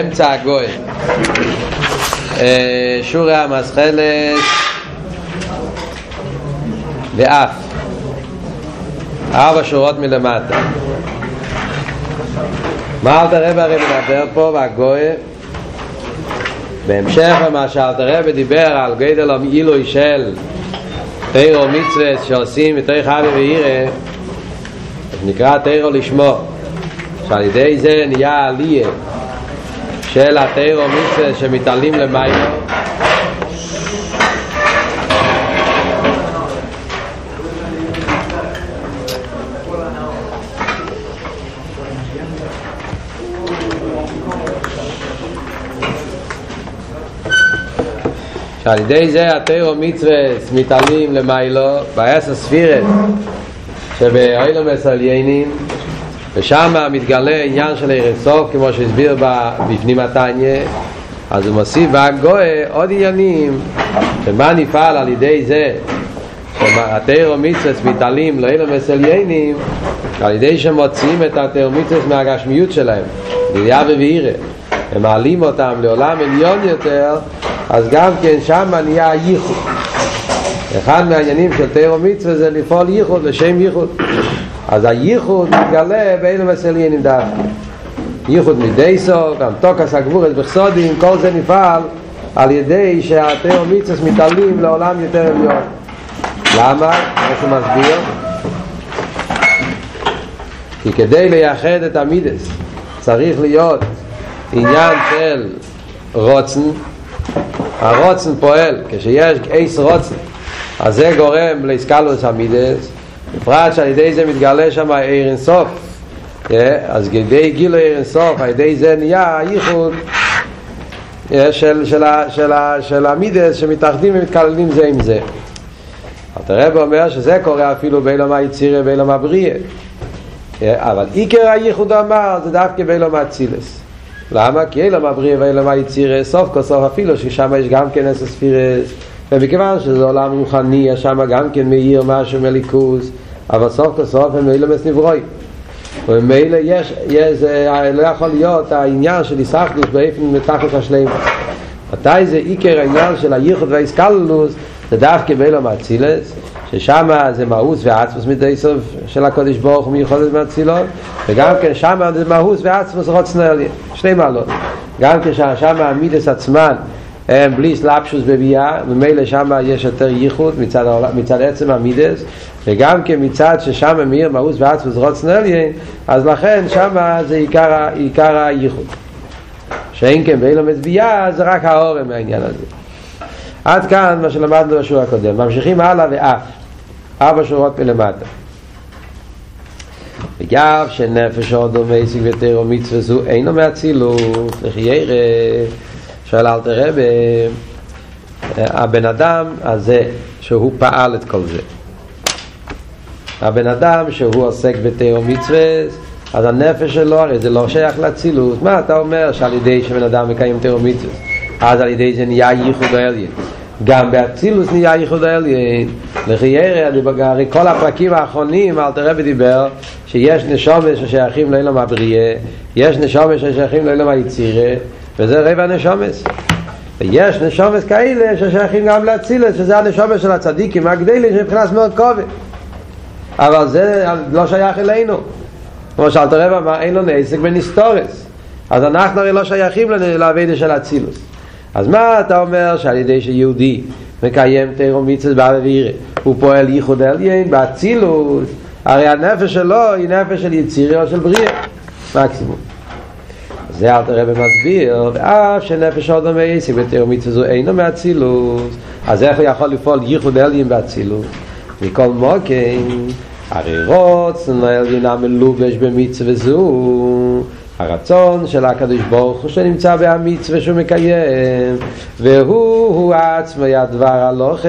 אמצע הגוי. שורי המסחלת ואף. ארבע שורות מלמטה. מה אל תראה הרי מדבר פה והגוי? בהמשך למה שאל תראה דיבר על גדל המעילוי של תירו מצווה שעושים בתרי חבי ואירה נקרא תירו לשמו שעל ידי זה נהיה עלייה של התירו מצווה שמתעלים למים שעל ידי זה התירו מצווה מתעלים למיילו בעשר ספירת שבאוילום מסליינים ושם מתגלה עניין של ערב סוף כמו שהסביר בפנים התניא. אז הוא מוסיף והגואה עוד עניינים שמה נפעל על ידי זה שהתירו מצווה מתעלים לאילום מסליינים על ידי שמוציאים את התירו מצווה מהגשמיות שלהם גליה ובעירה ומעלים אותם לעולם עליון יותר אז גם כן שם נהיה ייחוד. אחד מהעניינים של תירו מצווה זה לפעול ייחוד לשם ייחוד אז הייחוד מתגלה באילו מסליינים דווקא ייחוד מדייסו, גם תוקס הגבורס בחסודים, כל זה נפעל על ידי שהתיאו מיצוס מתעלים לעולם יותר עליון למה? איך הוא מסביר? כי כדי לייחד את המידס צריך להיות עניין של רוצן הרוצן פועל כשיש אייס רוצן אז זה גורם לאסקלוס המידס בפרט שעל ידי זה מתגלה שם עיר אינסוף. אז כדי גילו עיר אינסוף על ידי זה נהיה הייחוד של, של, של, של המידס שמתאחדים ומתקללים זה עם זה. הרב אומר שזה קורה אפילו באילום היצירה באילום הבריאה אבל עיקר הייחוד אמר זה דווקא באילום הצילס למה? כי אילום הבריאה ואילום היצירה סוף כל סוף אפילו ששם יש גם כן אסס ספירס ומכיוון שזה עולם רוחני, שם גם כן מאיר משהו מליכוס, אבל סוף כל סוף הם אילו מסנברוי. וממילא יש, יש, לא יכול להיות העניין של איסחדוס באיפן מתחת השלם. מתי זה עיקר העניין של הייחוד והאיסקללוס, זה דווקא באילו מאצילס, ששם זה מאוס ועצמוס מדי סוף של הקודש ברוך הוא מיוחדת מאצילות, וגם כן שם זה מאוס ועצמוס רוצנרלי, שני מעלות. גם כששם המידס עצמן הם בלי סלאפשוס בביאה, ומילא שם יש יותר ייחוד מצד, מצד עצם המידס, וגם כן מצד ששם מאיר מאוס ועצמוס רוצנליין, אז לכן שם זה עיקר, עיקר הייחוד. שאין כן באילומס ביאה זה רק האורם מהעניין הזה. עד כאן מה שלמדנו בשיעור הקודם. ממשיכים הלאה ואף. ארבע שורות מלמטה. וגם שנפש אודו מייסיק ותירו מצווה זו אינו מהצילות, לכי ירא שואל אל תראה הבן אדם הזה שהוא פעל את כל זה הבן אדם שהוא עוסק בתאו מצווה אז הנפש שלו הרי זה לא שייך לצילות. מה אתה אומר שעל ידי שבן אדם מקיים תאו מצווה אז על ידי זה נהיה ייחוד העליין? גם באצילוס נהיה ייחוד העליין. לחיירה, הרי כל הפרקים האחרונים אל תראה ודיבר שיש נשומש ששייכים לאילום הבריאה יש נשומש ששייכים לאילום היצירה וזה רבע נשומס. ויש נשומס כאלה ששייכים גם להצילת שזה הנשומס של הצדיקים הגדלים שמבחינת מאוד כובד. אבל זה לא שייך אלינו. כמו שאלת רבע אמר אין לו נעסק בנסתורס. אז אנחנו הרי לא שייכים לעבד של הצילוס אז מה אתה אומר שעל ידי שיהודי מקיים תירו מיצס באבא וירא הוא פועל ייחוד עליין באצילוס הרי הנפש שלו היא נפש של יצירה או של בריאה מקסימום זה אל תראה במסביר, ואף שנפש עוד המייסי בתאו מצווה זו אינו מהצילוס, אז איך הוא יכול לפעול ייחוד אליים באצילוס? מכל מוקם, הרי רוצן האליין המלובש במצווה זו, הרצון של הקדוש ברוך הוא שנמצא בהמצווה שהוא מקיים, והוא הוא עצמו הדבר הלוכה,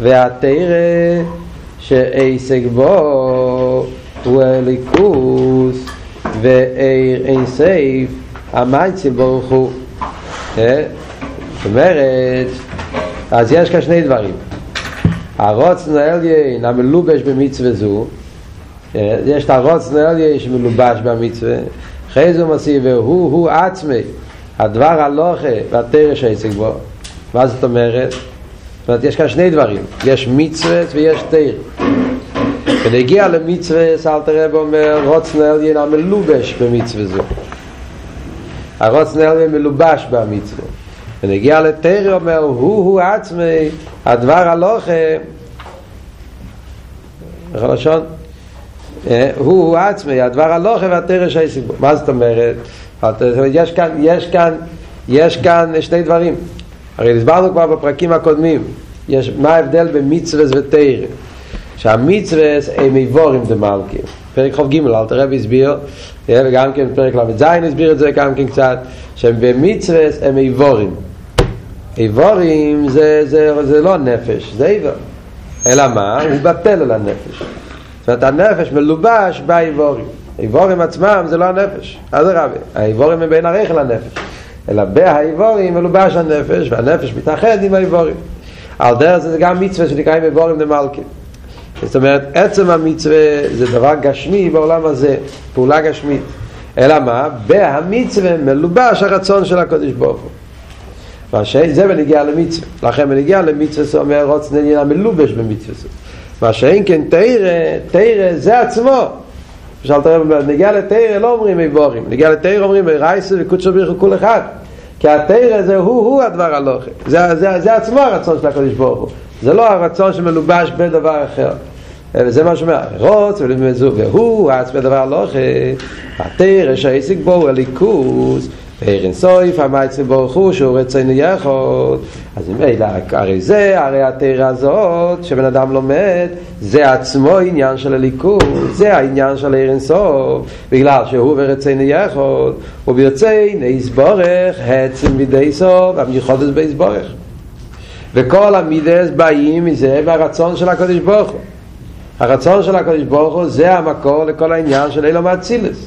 והתרא שעסק בו הוא הליכוס. ואיר אין סייף המייצי ברוך הוא זאת אומרת אז יש כאן שני דברים הרוץ נעליין המלובש במצווה זו יש את הרוץ נעליין שמלובש במצווה אחרי זה הוא מוסיף, והוא הוא עצמי, הדבר הלוכה והתרש העסק בו. מה זאת אומרת? זאת אומרת, יש כאן שני דברים, יש מצווה ויש תיר. ונגיע למצווה, אלתר רב אומר, רוצן עליין המלובש במצווה זו. הרוצן עליין מלובש במצווה. ונגיע לתיר אומר, הוא הוא עצמי, הדבר הלוכה, איך הלשון? הוא עצמי, הדבר הלוכה והתרש העסק בו. מה זאת אומרת? יש כאן, יש כאן, יש כאן שני דברים. הרי הסברנו כבר בפרקים הקודמים, יש, מה ההבדל בין מצווה ותרא. שהמצווה הם איבורים דמלכים. פרק חוב ג' אל תראה והסביר, וגם כן פרק ל"ז הסביר את זה גם כן קצת, במצווה הם איבורים. איבורים זה, זה, זה לא נפש, זה איבר. אלא מה? הוא בטל על הנפש. זאת אומרת, הנפש מלובש באיבורים. האיבורים עצמם זה לא הנפש, אדרבה, האיבורים הם בין הרייך לנפש. אלא בהאיבורים מלובש הנפש, והנפש מתאחד עם האיבורים. על דרך זה גם מצווה שנקראים איבורים דמלכים. זאת אומרת, עצם המצווה זה דבר גשמי בעולם הזה, פעולה גשמית. אלא מה? בהמצווה מלובש הרצון של הקודש ברוך הוא. זה בנגיע למצווה. לכן בנגיע למצווה זה אומר רוצן עניין המלובש במצווה. מה שאין כן תרא, תרא זה עצמו. שאלת הרב, נגיע לתרא לא אומרים איבורים, נגיע לתרא אומרים רייסה וקודשו בריחו כל אחד. כי התרא זה הוא-הוא הדבר הלוכה. זה, זה, זה עצמו הרצון של הקודש ברוך הוא. זה לא הרצון שמלובש בדבר אחר. וזה מה שאומר, רוץ ולמזו, והוא עצמי הדבר הלוכה. התרא שהעסיק בו הוא הליכוס. ואין סויף המייצר ברוך הוא שהוא רצינו יכול אז ממילא הרי זה הרי התרא הזאת שבן אדם לומד זה עצמו עניין של הליכוד זה העניין של אין סוף בגלל שהוא ורצינו יכול וברצינו יסבורך עצם בידי סוף המיוחדס ביסבורך. וכל המידס באים מזה מהרצון של הקדוש ברוך הוא. הרצון של הקדוש ברוך הוא זה המקור לכל העניין של אילו מאצילס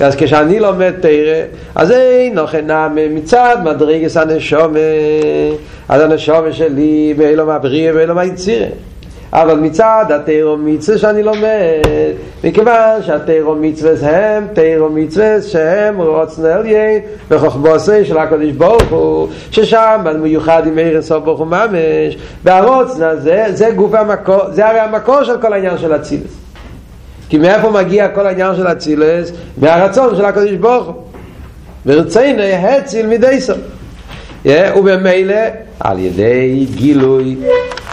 אז כשאני לומד תרא, אז אין נוחנה מצד מדרגס הנשומה, אז הנשומה שלי ואילו מהבריא ואילו מהיצירה. אבל מצד התירו מצווה שאני לומד, מכיוון שהתירו מצווה הם תירו מצווה שהם רוצן עליין וחוכבוסי של הקדוש ברוך הוא, ששם מיוחד עם עיר סוף ברוך הוא ממש, והרוצן הזה, זה גוף המקור, זה הרי המקור של כל העניין של אצילס. כי מאיפה מגיע כל העניין של אצילס? מהרצון של הקדוש ברוך הוא. ורצינו הציל מדי סוף. ובמילא על ידי גילוי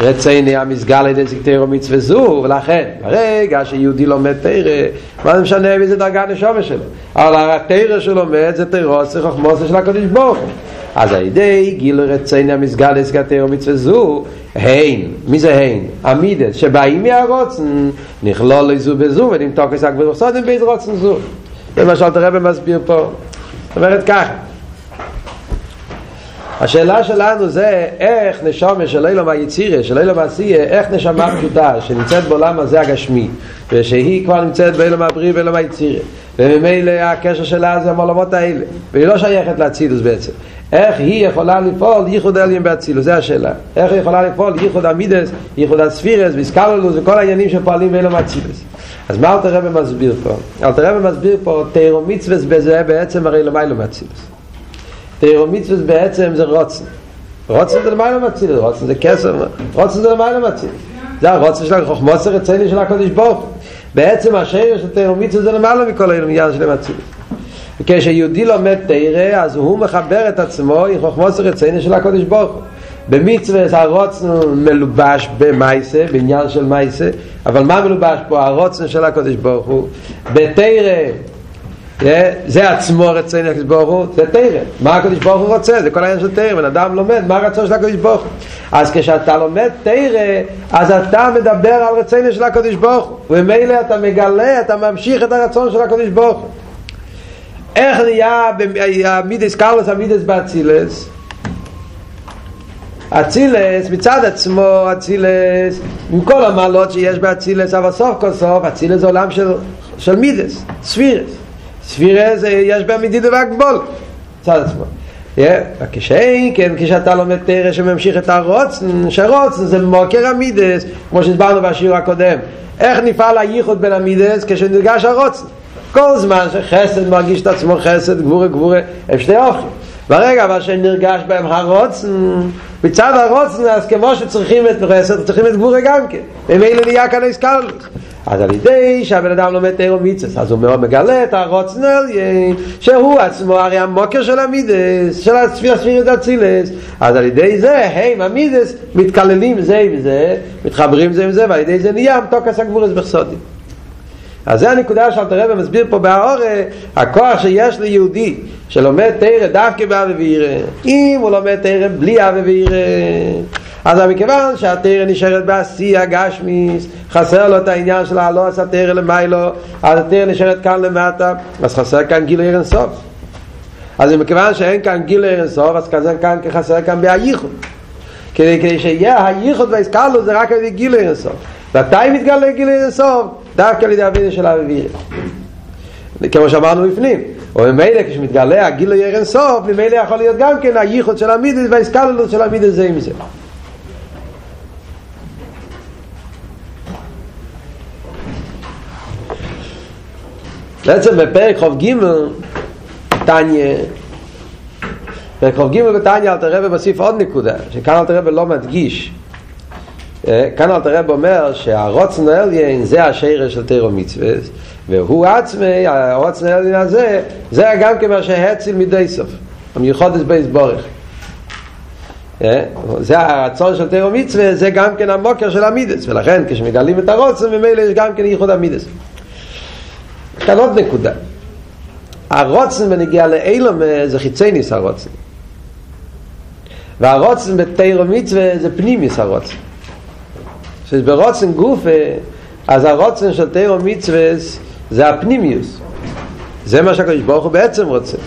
רציני המסגל ידי תירו מצווה זו ולכן ברגע שיהודי לומד תירה מה זה משנה באיזה דרגה נשומה שלו אבל התירה שהוא לומד זה תירו צריך חוכמוסה של הקדוש ברוך הוא אז על ידי גילוי רציני המסגל על ידי תירו מצווה זו הין, מי זה הין? עמידס שבאים מהרוצן נכלול לזו בזו ונמתוק עסק ורסודים באיזה רוצן זו. זה מה שאלת הרב מסביר פה. זאת אומרת ככה השאלה שלנו זה איך נשמה של אילו מהיצירה, של אילו מהעשייה, איך נשמה פשוטה שנמצאת בעולם הזה הגשמי ושהיא כבר נמצאת באילו מהבריא ואילו מהיצירה וממילא הקשר שלה זה המעולמות האלה והיא לא שייכת לאצילוס בעצם איך היא יכולה לפעול ייחוד אליין באצילוס, זה השאלה. איך היא יכולה לפעול ייחוד המידס, ייחוד הספירס ויסקללוס וכל העניינים שפועלים באילו מהאצילוס אז מה אלתר רבי מסביר פה? אלתר רבי מסביר פה תירו מצווס בזה בעצם הרי למיילו מאצילוס תירו מצווס בעצם זה רוצן רוצן זה למיילו מאצילוס, רוצן זה כסר רוצן זה למיילו מאצילוס זה הרוצן של החוכמוס הרציני של הקודש ברוך בעצם השאיר של תירו מצווס זה למעלה מכל העניין של מאצילוס וכשיהודי לומד תירה אז הוא מחבר את עצמו עם חוכמוס הרציני של הקודש ברוך הוא במצווה הרוצן מלובש במייסה, בעניין של מייסה אבל מה מלובש פה? הרוצן של הקודש ברוך הוא בתירה זה עצמו רציני הקדוש ברוך הוא, זה תרא. מה הקדוש ברוך הוא רוצה? זה כל העניין של תרא. בן אדם לומד מה הרצון של הקדוש ברוך הוא. אז כשאתה לומד תרא, אז אתה מדבר על רציני של הקדוש ברוך הוא. ומילא אתה מגלה, אתה ממשיך את הרצון של הקדוש ברוך הוא. איך נהיה המידס קרלוס המידס באצילס? אצילס מצד עצמו אצילס עם כל המעלות שיש באצילס אבל סוף כל סוף אצילס זה עולם של, של מידס, ספירס. ספירס יש בה מדידה והגבול מצד עצמו. כשאין כן כשאתה לומד תרא שממשיך את הרוצן שהרוצן זה מוקר המידס כמו שהסברנו בשיעור הקודם. איך נפעל הייחוד בין המידס כשנרגש הרוצן כל זמן שחסד מרגיש את עצמו חסד, גבורה גבורה, הם שתי אוכים. ברגע אבל שנרגש בהם הרוצן, מצד הרוצן, אז כמו שצריכים את חסד, צריכים את גבורה גם כן. ומילא נהיה כאן איסקלוס. אז על ידי שהבן אדם לומד תירו מיצס, אז הוא מאוד מגלה את הרוצן עליין, שהוא עצמו הרי המוקר של המידס, של הספיר ספירת אצילס. אז על ידי זה, הם המידס מתקללים זה עם זה, מתחברים זה עם זה, ועל ידי זה נהיה מתוקס הגבורס בחסודים. אז זה הנקודה שאלתר רבי מסביר פה בהאורה, הכוח שיש ליהודי שלומד תרא דווקא באבי וירא, אם הוא לומד תרא בלי אבי וירא, אז מכיוון שהתרא נשארת בעשייה גשמיס, חסר לו את העניין של הלא עשה תרא למיילו, אז התרא נשארת כאן למטה, אז חסר כאן גילוי אינסוף. אז מכיוון שאין כאן גילוי אינסוף, אז כזה כאן חסר כאן בהייחוד. כדי, כדי שיהיה הייחוד והאיסקלו זה רק על ידי גילוי אינסוף. מתי מתגלה גילוי אינסוף? דווקא על ידי אבידה של האוויר. כמו שאמרנו לפנים. וממילא כשמתגלה הגילוי אינסוף, ממילא יכול להיות גם כן הייחוד של המידס והאיסקללות של המידס זה עם זה. בעצם בפרק חוב ג' תניא פרק חוב ג' בתניא אל תראה ומוסיף עוד נקודה שכאן אל תראה לא מדגיש כאן אל תראה אומר שהרוצן העליין זה השרש של תירו מצווה והוא עצמי, הרוצן העליין הזה זה גם כמה שהציל מדי סוף המיוחד בייס בורך. זה הרצון של תירו מצווה זה גם כן המוקר של המידס ולכן כשמגלים את הרוצן ממילא יש גם כן ייחוד המידס. כאן עוד נקודה. הרוצן בנגיע לאילום זה חיצי ניס הרוצן והרוצן בתירו מצווה זה פנימיס הרוצן שברוצן גוף אז הרוצן של תירו מצווה זה הפנימיוס זה מה שהקדוש ברוך הוא בעצם רוצה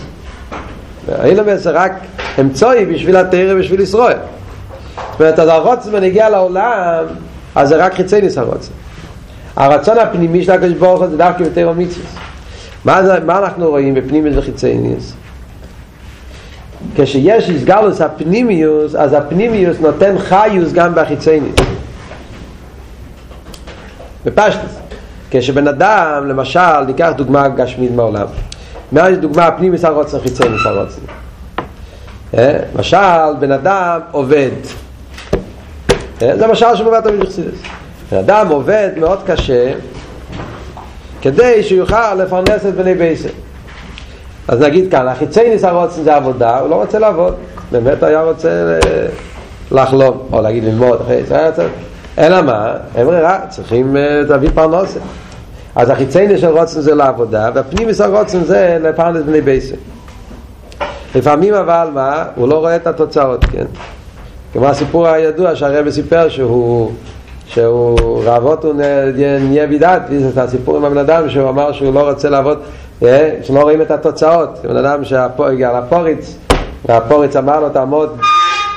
האילום זה רק אמצעי בשביל התירו בשביל ישראל זאת אומרת, אז הרוצן בנגיע לעולם אז זה רק חיצי ניס הרוצן. הרצון הפנימי של הקדוש ברוך הוא זה דווקא בתירו מצווה מה, זה, מה אנחנו רואים בפנימיוס וחיצייניוס? כשיש הסגלוס הפנימיוס, אז הפנימיוס נותן חיוס גם בחיצייניוס. בפשטוס. כשבן אדם, למשל, ניקח דוגמה גשמית מהעולם. מה דוגמה הפנימיוס הרוצן, חיצייניוס הרוצן? למשל, בן אדם עובד. זה משל שמובא תמיד בחסידס. בן אדם עובד מאוד קשה כדי שהוא יוכל לפרנס את בני בייסר. אז נגיד כאן, החיצי ניס הרוצן זה עבודה, הוא לא רוצה לעבוד, באמת היה רוצה לחלום, או להגיד ללמוד, אחרי זה, אלא מה, אין ברירה, צריכים להביא פרנסה. אז החיצי ניס של רוצן זה לעבודה, והפנימיס הרוצן זה לפרנס בני בייסר. לפעמים אבל מה, הוא לא רואה את התוצאות, כן? כמו הסיפור הידוע שהרבא סיפר שהוא שהוא רעבות הוא נהיה בידת, זה הסיפור עם הבן אדם שהוא אמר שהוא לא רוצה לעבוד, שלא רואים את התוצאות, בן אדם שהגיע לפוריץ, והפוריץ אמר לו תעמוד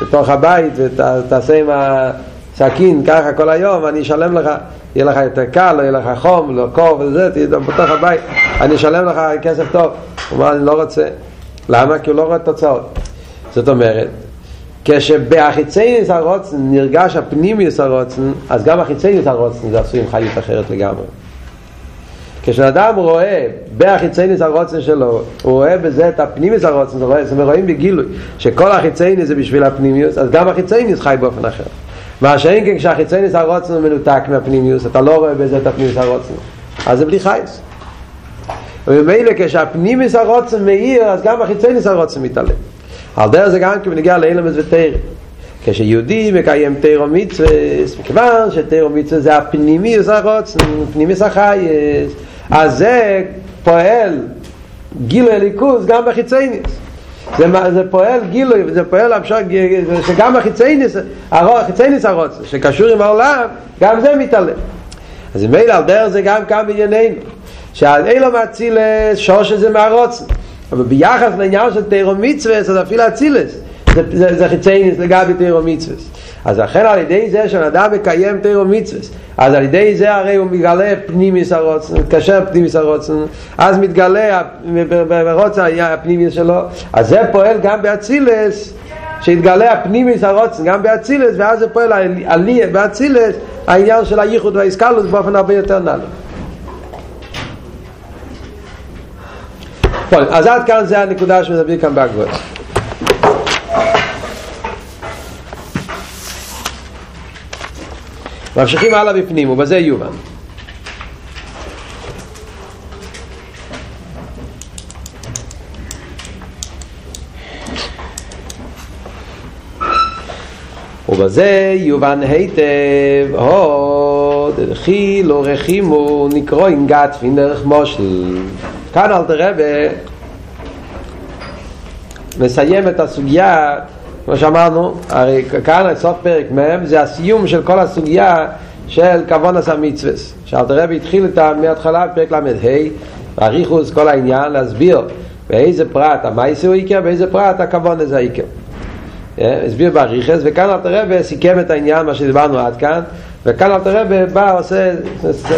בתוך הבית ותעשה עם הסכין ככה כל היום, אני אשלם לך, יהיה לך יותר קל, יהיה לך חום, לא קור וזה, תהיה בתוך הבית, אני אשלם לך כסף טוב. הוא אמר, אני לא רוצה. למה? כי הוא לא רואה תוצאות. זאת אומרת, כשבהחיצייניס הרוצן נרגש הפנימיוס הרוצן, אז גם החיצייניס הרוצן זה עשוי עם חיות אחרת לגמרי. כשאדם רואה בהחיצייניס הרוצן שלו, הוא רואה בזה את הפנימיוס הרוצן, זה רואה, רואים בגילוי שכל החיצייניס זה בשביל הפנימיוס, אז גם החיצייניס חי באופן אחר. מה שאין כן כשהחיצייניס הרוצן הוא מנותק מהפנימיוס, אתה לא רואה בזה את הפנימיוס הרוצן, אז זה בלי חייס. וממילא כשהפנימיוס הרוצן מאיר, אז גם החיצייניס הרוצן מתעלם. על דרך זה גם כבנגיע לאילמס ותרא כשיהודי מקיים תרא מצווה מכיוון שתרא מצווה זה הפנימיוס הרוצן פנימיוס החייס אז זה פועל גילוי הליכוז גם בחיצייניס זה, זה פועל גילוי, זה פועל המשך, שגם החיצייניס, החיצייניס הרוצן, שקשור עם העולם, גם זה מתעלם. אז מילא על דרך זה גם כאן בענייננו, שעל אילו מאצילס שוש זה מהרוצן. אבל ביחס לעניין של תירו מצווה, אז אפילו אצילס, זה, זה, זה חיצייניס לגבי תירו מצווה. אז לכן על ידי זה שאדם מקיים תירו מצווה, אז על ידי זה הרי הוא מגלה פנימיס הרוצן, מתקשר פנימיס הרוצן, אז מתגלה ברוצן הפנימיס שלו, אז זה פועל גם באצילס, שהתגלה הפנימיס הרוצן גם באצילס, ואז זה פועל עליה באצילס, העניין של הייחוד והאיסקלוס באופן הרבה יותר נעלה. אז עד כאן זה הנקודה שמדבר כאן בהגבול. ממשיכים הלאה בפנים, ובזה יובן. ובזה יובן היטב, הו, דרכי לא רחימו נקרוא עם גטפין דרך מושל. כאן אל תראה מסיים את הסוגיה, כמו שאמרנו, הרי כאן סוף פרק מ' זה הסיום של כל הסוגיה של כוונס המצווה. שאלת רבי התחיל איתה מההתחלה בפרק ל"ה, באריכוס כל העניין, להסביר באיזה פרט המייסר הוא עיקר, באיזה פרט הכוונס העיקר. הסביר באריכס, וכאן אלתר רבי סיכם את העניין, מה שדיברנו עד כאן, וכאן אלתר רבי בא, עושה,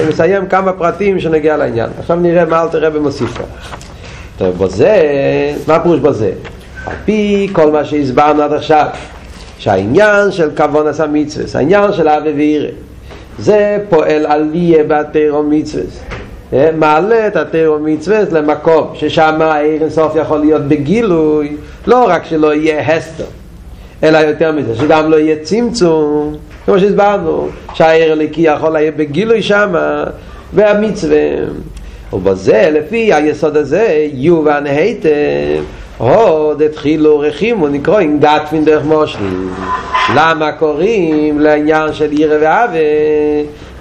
מסיים כמה פרטים שנגיע לעניין. עכשיו נראה מה אלתר רבי מוסיף. טוב, בזה, מה פירוש בזה? על פי כל מה שהסברנו עד עכשיו, שהעניין של כוון עשה מצווה, העניין של אבי וירא, זה פועל עליה בתירו מצווה. מעלה את התירו מצווה למקום ששם העיר אינסוף יכול להיות בגילוי, לא רק שלא יהיה הסתר. אלא יותר מזה, שגם לא יהיה צמצום, כמו שהסברנו, שהעיר הליקי יכול להיות בגילוי שמה, והמצווה. ובזה, לפי היסוד הזה, יובן היטב, עוד התחילו רחימו, נקרוא עם גטפין דרך מושל. למה קוראים לעניין של עיר ועווה?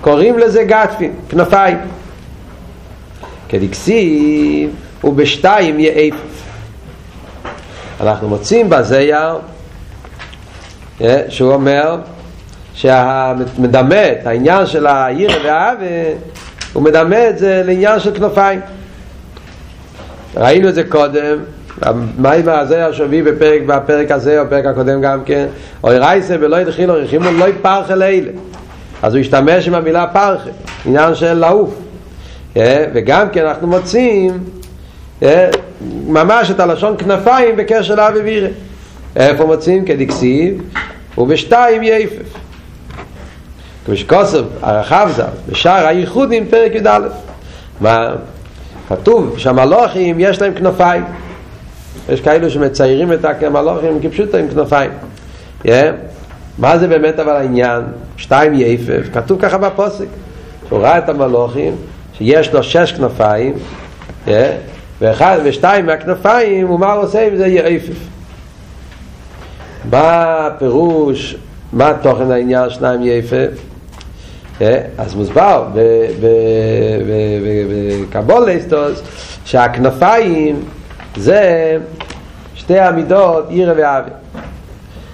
קוראים לזה גטפין, כנפיים. כדקסיב, ובשתיים יאיפף. אנחנו מוצאים בזייר שהוא אומר שמדמה את העניין של העיר והאווה הוא מדמה את זה לעניין של כנופיים ראינו את זה קודם המיימר הזה השביעי בפרק, בפרק הזה או בפרק הקודם גם כן? אוי רייסה ולא יתחיל או רחימו לא יפרחה לילה אז הוא השתמש עם המילה פרחה עניין של לעוף. וגם כן אנחנו מוצאים ממש את הלשון כנפיים בקשר לאבי וירה איפה מוצאים? כדקסיב ובשתיים יפף. כמו שכוסף הרחב זה בשער הייחודים פרק י"א. מה? כתוב שהמלוכים יש להם כנפיים יש כאלו שמציירים את המלוכים כפשוט עם כנפיים yeah. מה זה באמת אבל העניין? שתיים יפף כתוב ככה בפוסק שהוא ראה את המלוכים שיש לו שש כנפיים yeah. ואחד ושתיים מהכנפיים ומה הוא עושה עם זה יפף מה הפירוש, מה תוכן העניין שניים יפה? אז מוסבר בקבולסטוס שהכנפיים זה שתי המידות עירה ואבי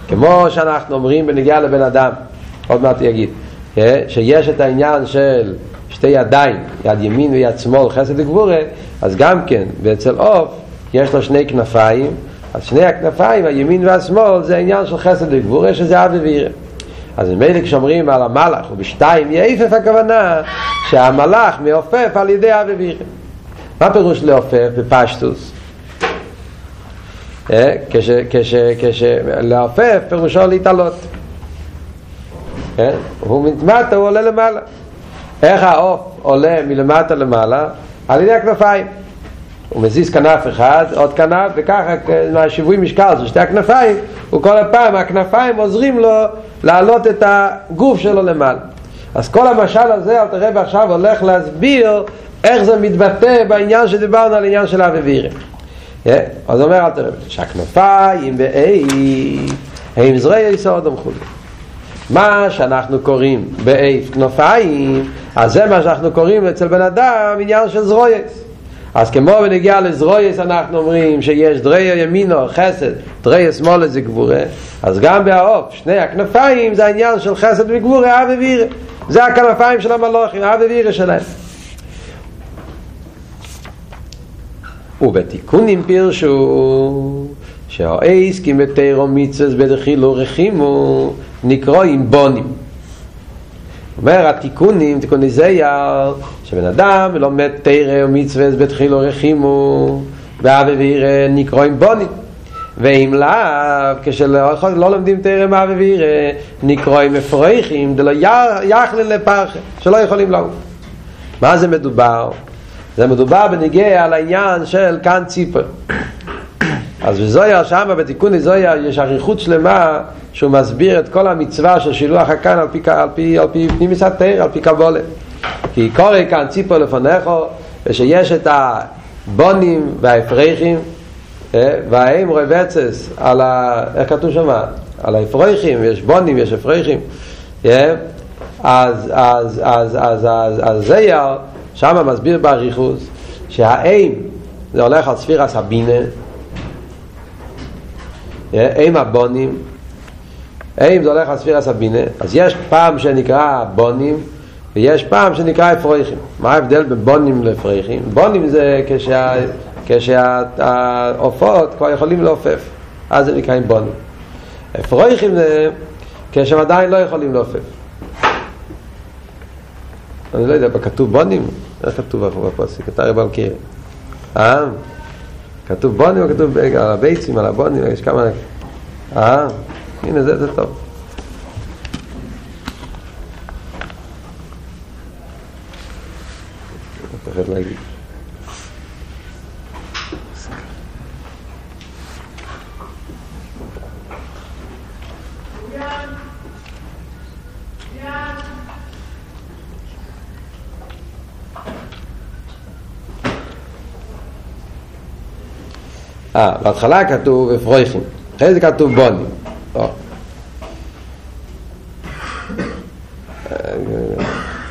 כמו שאנחנו אומרים בנגיעה לבן אדם עוד מעט יגיד שיש את העניין של שתי ידיים יד ימין ויד שמאל חסד וגבורה אז גם כן ואצל עוף יש לו שני כנפיים אז שני הכנפיים, הימין והשמאל, זה העניין של חסד וגבורה, שזה אבי וירא. אז ממילא כשאומרים על המלאך, ובשתיים יעיפף הכוונה, שהמלאך מעופף על ידי אבי וירא. מה פירוש לעופף בפשטוס? כשלעופף פירושו להתעלות. הוא מלמטה, הוא עולה למעלה. איך העוף עולה מלמטה למעלה? על ידי הכנפיים. הוא מזיז כנף אחד, עוד כנף, וככה מהשיווי משקל של שתי הכנפיים, וכל הפעם הכנפיים עוזרים לו להעלות את הגוף שלו למעלה. אז כל המשל הזה, אל תראה ועכשיו הולך להסביר איך זה מתבטא בעניין שדיברנו על עניין של אבי וירם. אז אומר אל תראה, שהכנפיים באי הם זרעי יסוד וכו'. מה שאנחנו קוראים באיף כנפיים, אז זה מה שאנחנו קוראים אצל בן אדם עניין של זרויס. אז כמו בנגיע לזרויס אנחנו אומרים שיש דריה ימינו חסד, דריה שמאלה זה גבורה אז גם בעוף, שני הכנפיים זה העניין של חסד וגבורה, אבי וירה זה הכנפיים של המלוכים, אבי וירה שלהם ובתיקונים פירשו שהאיס כי מתירו מיצס בדחילו רחימו נקרואים בונים אומר התיקונים, תיקוני זייר, שבן אדם לומד תרא ומצווה בתחילו רחימו, ואבי וירא נקרואים בונים. ואם לאו, כשלא לא לומדים תרא מאבי וירא, נקרואים מפרחים, דלא יחלה לפרחה, שלא יכולים לעוף. מה זה מדובר? זה מדובר בניגיע על העניין של כאן ציפר. אז בזויר שמה בתיקון לזויר יש אריכות שלמה שהוא מסביר את כל המצווה של שילוח הכאן על פי, על פי, על פי פנימיס התר, על פי קבולה. כי קורא כאן ציפר לפניך ושיש את הבונים והאפרחים והאם רבצס על ה... איך כתוב שם? על האפרחים, יש בונים, יש אפרחים. אז, אז, אז, אז, אז, אז זייר שם מסביר באריכוס שהאם זה הולך על ספירס הבינה אם הבונים אם זה הולך על ספירס הבינה אז יש פעם שנקרא בונים ויש פעם שנקרא אפרויכים מה ההבדל בין בונים לאפרויכים? בונים זה כשה, כשהעופות כבר יכולים לעופף אז זה נקראים בונים אפרויכים זה כשהם עדיין לא יכולים לעופף אני לא יודע, כתוב בונים? איך כתוב בפוסק? אתה הרי בלקיר אה? כתוב בונים או כתוב על הביצים, על הבונים, יש כמה... אה? הנה זה, זה טוב. מפחד להגיד. אה, בהתחלה כתוב אפרויכים, אחרי זה כתוב בונים.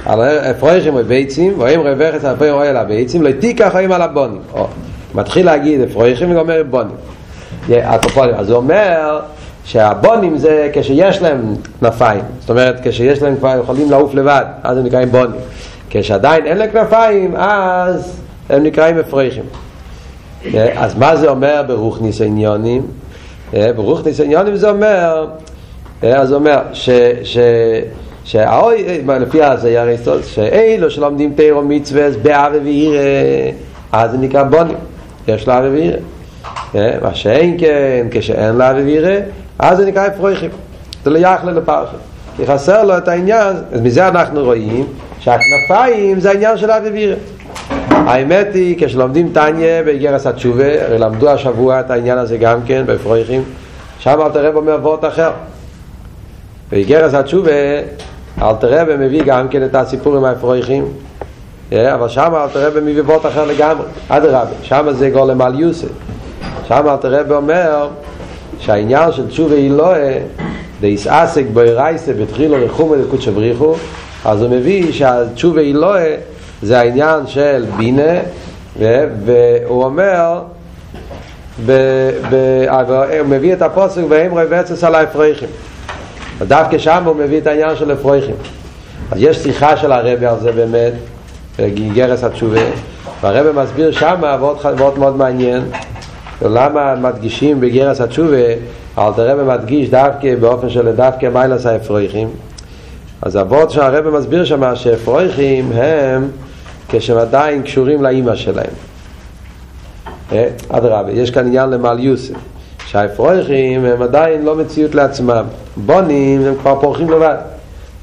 על אפרויכים וביצים, ואם רווחת על פי רואה לביצים, לא תיקח חיים על הבונים. מתחיל להגיד אפרויכים וגומר בונים. אז זה אומר שהבונים זה כשיש להם כנפיים, זאת אומרת כשיש להם כבר יכולים לעוף לבד, אז הם נקראים בונים. כשעדיין אין להם כנפיים, אז הם נקראים אפרויכים. אז מה זה אומר ברוך ניסיוניונים? ברוך ניסיוניונים זה אומר, אז זה אומר שהאוי, לפי סוד, שאילו שלומדים תירו מצווה באווה ואירה, אז זה נקרא בונים, יש אווה ואירה. מה שאין כן, כשאין אווה ואירה, אז זה נקרא אפרויכים. זה לא יחלה לפרחה. כי חסר לו את העניין, אז מזה אנחנו רואים שהכנפיים זה העניין של אווה ואירה. האמת היא, כשלומדים טניה באיגרס התשובה, הרי למדו השבוע את העניין הזה גם כן, בפרויכים, שם אל תראה אומר וורט אחר. באיגרס התשובה, אל תראה מביא גם כן את הסיפור עם האפרויכים, אבל שם אל תראה מביא וורט אחר לגמרי, אדרבה, שם זה גולם על יוסף. שם אל תראה אומר שהעניין של תשובה היא לא דייס אסק בוי רייסה בתחילו רחומה לקודש בריחו, אז הוא מביא שהתשובה היא לא זה העניין של בינה והוא אומר ב, ב, הוא מביא את הפוסק רואה בעצס על האפרחים ודווקא שם הוא מביא את העניין של אפרחים אז יש שיחה של הרבי על זה באמת גרס התשובה. והרבי מסביר שם ועוד, ועוד מאוד מעניין למה מדגישים בגרס התשובה אל תראה מדגיש דווקא באופן של דווקא מיילס האפרחים אז אבות שהרבי מסביר שם שאפרחים הם כשהם עדיין קשורים לאימא שלהם. אדרבה, יש כאן עניין למעל יוסף, שהאפרויכים הם עדיין לא מציאות לעצמם, בונים הם כבר פורחים לבד.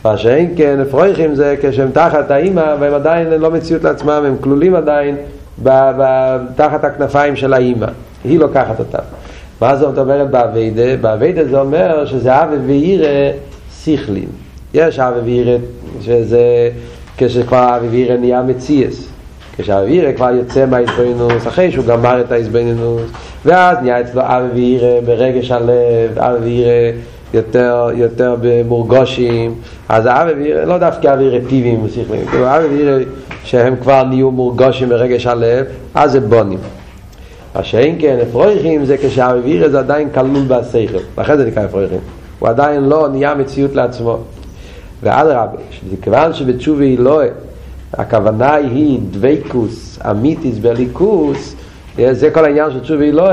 מה שאין כן, אפרויכים זה כשהם תחת האימא והם עדיין לא מציאות לעצמם, הם כלולים עדיין ב- ב- תחת הכנפיים של האימא, היא לוקחת אותם. מה זאת אומרת באביידה? באביידה זה אומר שזה אבי ואירא שכלים. יש אבי ואירא שזה כשכבר האווירה נהיה מציאס. כשהאווירה כבר יוצא מהאיזבנינוס אחרי שהוא גמר את האיזבנינוס ואז נהיה אצלו אווירה ברגש הלב אווירה יותר, יותר במורגושים. אז האווירה, לא דווקא אווירה טיביים כאילו האווירה שהם כבר נהיו מורגושים ברגש הלב אז זה בונים. מה שאין כן אפרויכים זה כשהאווירה זה עדיין כלול בשכל לכן זה נקרא אפרויכים הוא עדיין לא נהיה מציאות לעצמו ואדרבה, כיוון שבתשובה היא לא, הכוונה היא דוויקוס, אמיתיס בליכוס, זה כל העניין של תשובה היא לא,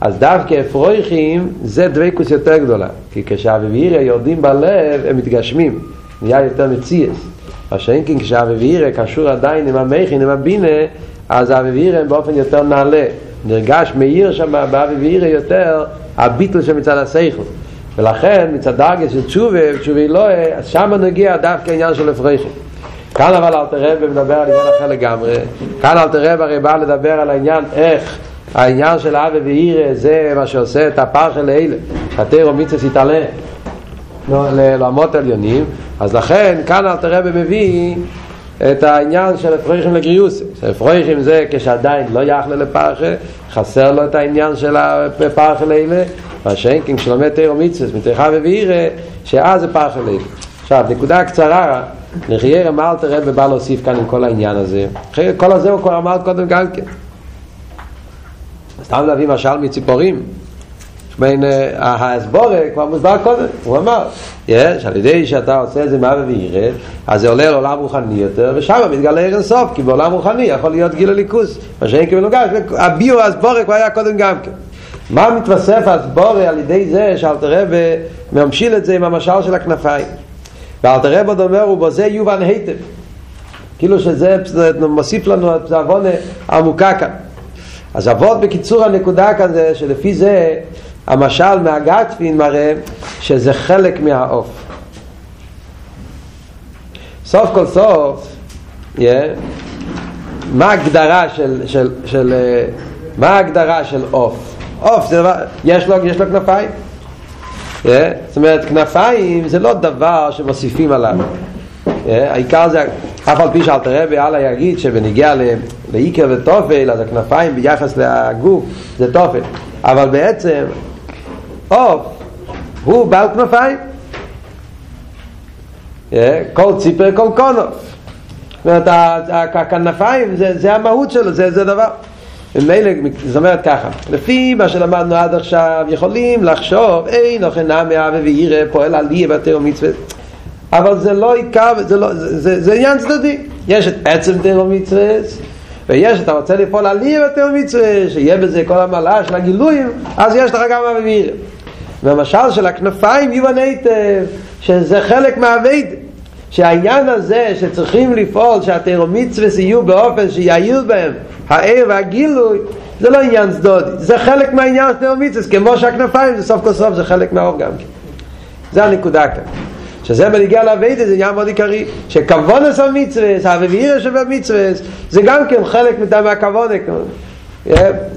אז דווקא אפרויכים זה דוויקוס יותר גדולה, כי כשהאביבירה יורדים בלב הם מתגשמים, נהיה יותר מציאס. מה שאין כן כשהאביבירה קשור עדיין עם המכין, עם הבינה, אז האביבירה הם באופן יותר נעלה. נרגש מאיר שם באביבירה יותר הביטל שמצד השכל. ולכן מצד דרגה של תשובה, תשובה לא, אז שם נגיע דווקא העניין של אפרחים. כאן אבל אלתר רב מדבר על עניין אחר לגמרי. כאן אלתר רב הרי בא לדבר על העניין איך העניין של אבי ואירא זה מה שעושה את הפר של אלה. שהתירו מצווה יתעלה לעולמות עליונים. אז לכן כאן אלתר רב מביא את העניין של הפרויכים לגריוס הפרויכים זה כשעדיין לא יחלה לפרחה חסר לו את העניין של הפרחה לאלה מה שאין כן כשלומד תירו מצווה מתריכה ואירא שאז זה פרחה לאלה עכשיו נקודה קצרה לחייר מה אלתר רב בא להוסיף כאן עם כל העניין הזה. כל הזה הוא כבר אמר קודם גם כן. סתם להביא משל מציפורים. בין ההסבורה כבר מוסבר קודם הוא אמר יש על ידי שאתה עושה את זה מה וירד אז זה עולה לעולם רוחני יותר ושם מתגלה ערן סוף כי בעולם רוחני יכול להיות גיל הליכוס מה שאין כמנוגש הביו הסבורה כבר היה קודם גם כן מה מתווסף הסבורה על ידי זה שאלתר רב ממשיל את זה עם המשל של הכנפיים? ואלתר רב עוד אומר ובזה יובן היטב. כאילו שזה מוסיף לנו את העוונה עמוקה כאן. אז אבות בקיצור הנקודה כאן זה שלפי זה המשל מהגטפין מראה שזה חלק מהעוף. סוף כל סוף yeah, מה ההגדרה של, של, של מה ההגדרה של עוף עוף זה דבר, יש לו, יש לו כנפיים. yeah, זאת אומרת כנפיים זה לא דבר שמוסיפים עליו. yeah, העיקר זה אף על פי שאל תראה ואללה יגיד שבנגיע לאיקר וטופל אז הכנפיים ביחס לגוף זה טופל אבל בעצם עוף הוא בעל כנפיים. כל ציפר כל קונוף זאת אומרת הכנפיים זה, זה המהות שלו זה, זה דבר ומילא, זאת אומרת ככה, לפי מה שלמדנו עד עכשיו, יכולים לחשוב, אין אוכל נעמי אבי וירא פועל עלי בתר ומצווה אבל זה לא עיקר, זה, לא, זה, זה, זה עניין צדדי. יש את עצם תר ומצווה ויש, אתה רוצה לפעול עלי בתר ומצווה שיהיה בזה כל המעלה של הגילויים אז יש לך גם אבי וירא. והמשל של הכנפיים יובן היטב שזה חלק מהאבד שהעניין הזה שצריכים לפעול שהתירומצווה יהיו באופן שיעיל בהם הער והגילוי זה לא עניין צדודי. זה חלק מהעניין של תירומצווה כמו שהכנפיים זה סוף כל סוף זה חלק מהאור גם כן. זה הנקודה כאן. שזה מנהיגה לאבד זה עניין מאוד עיקרי שכוונס המצווה האווירה שבמצווה זה גם כן חלק מהכוונה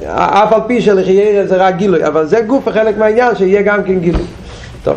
אף על פי שלחיירה זה רק גילוי אבל זה גוף וחלק מהעניין שיהיה גם כן גילוי. טוב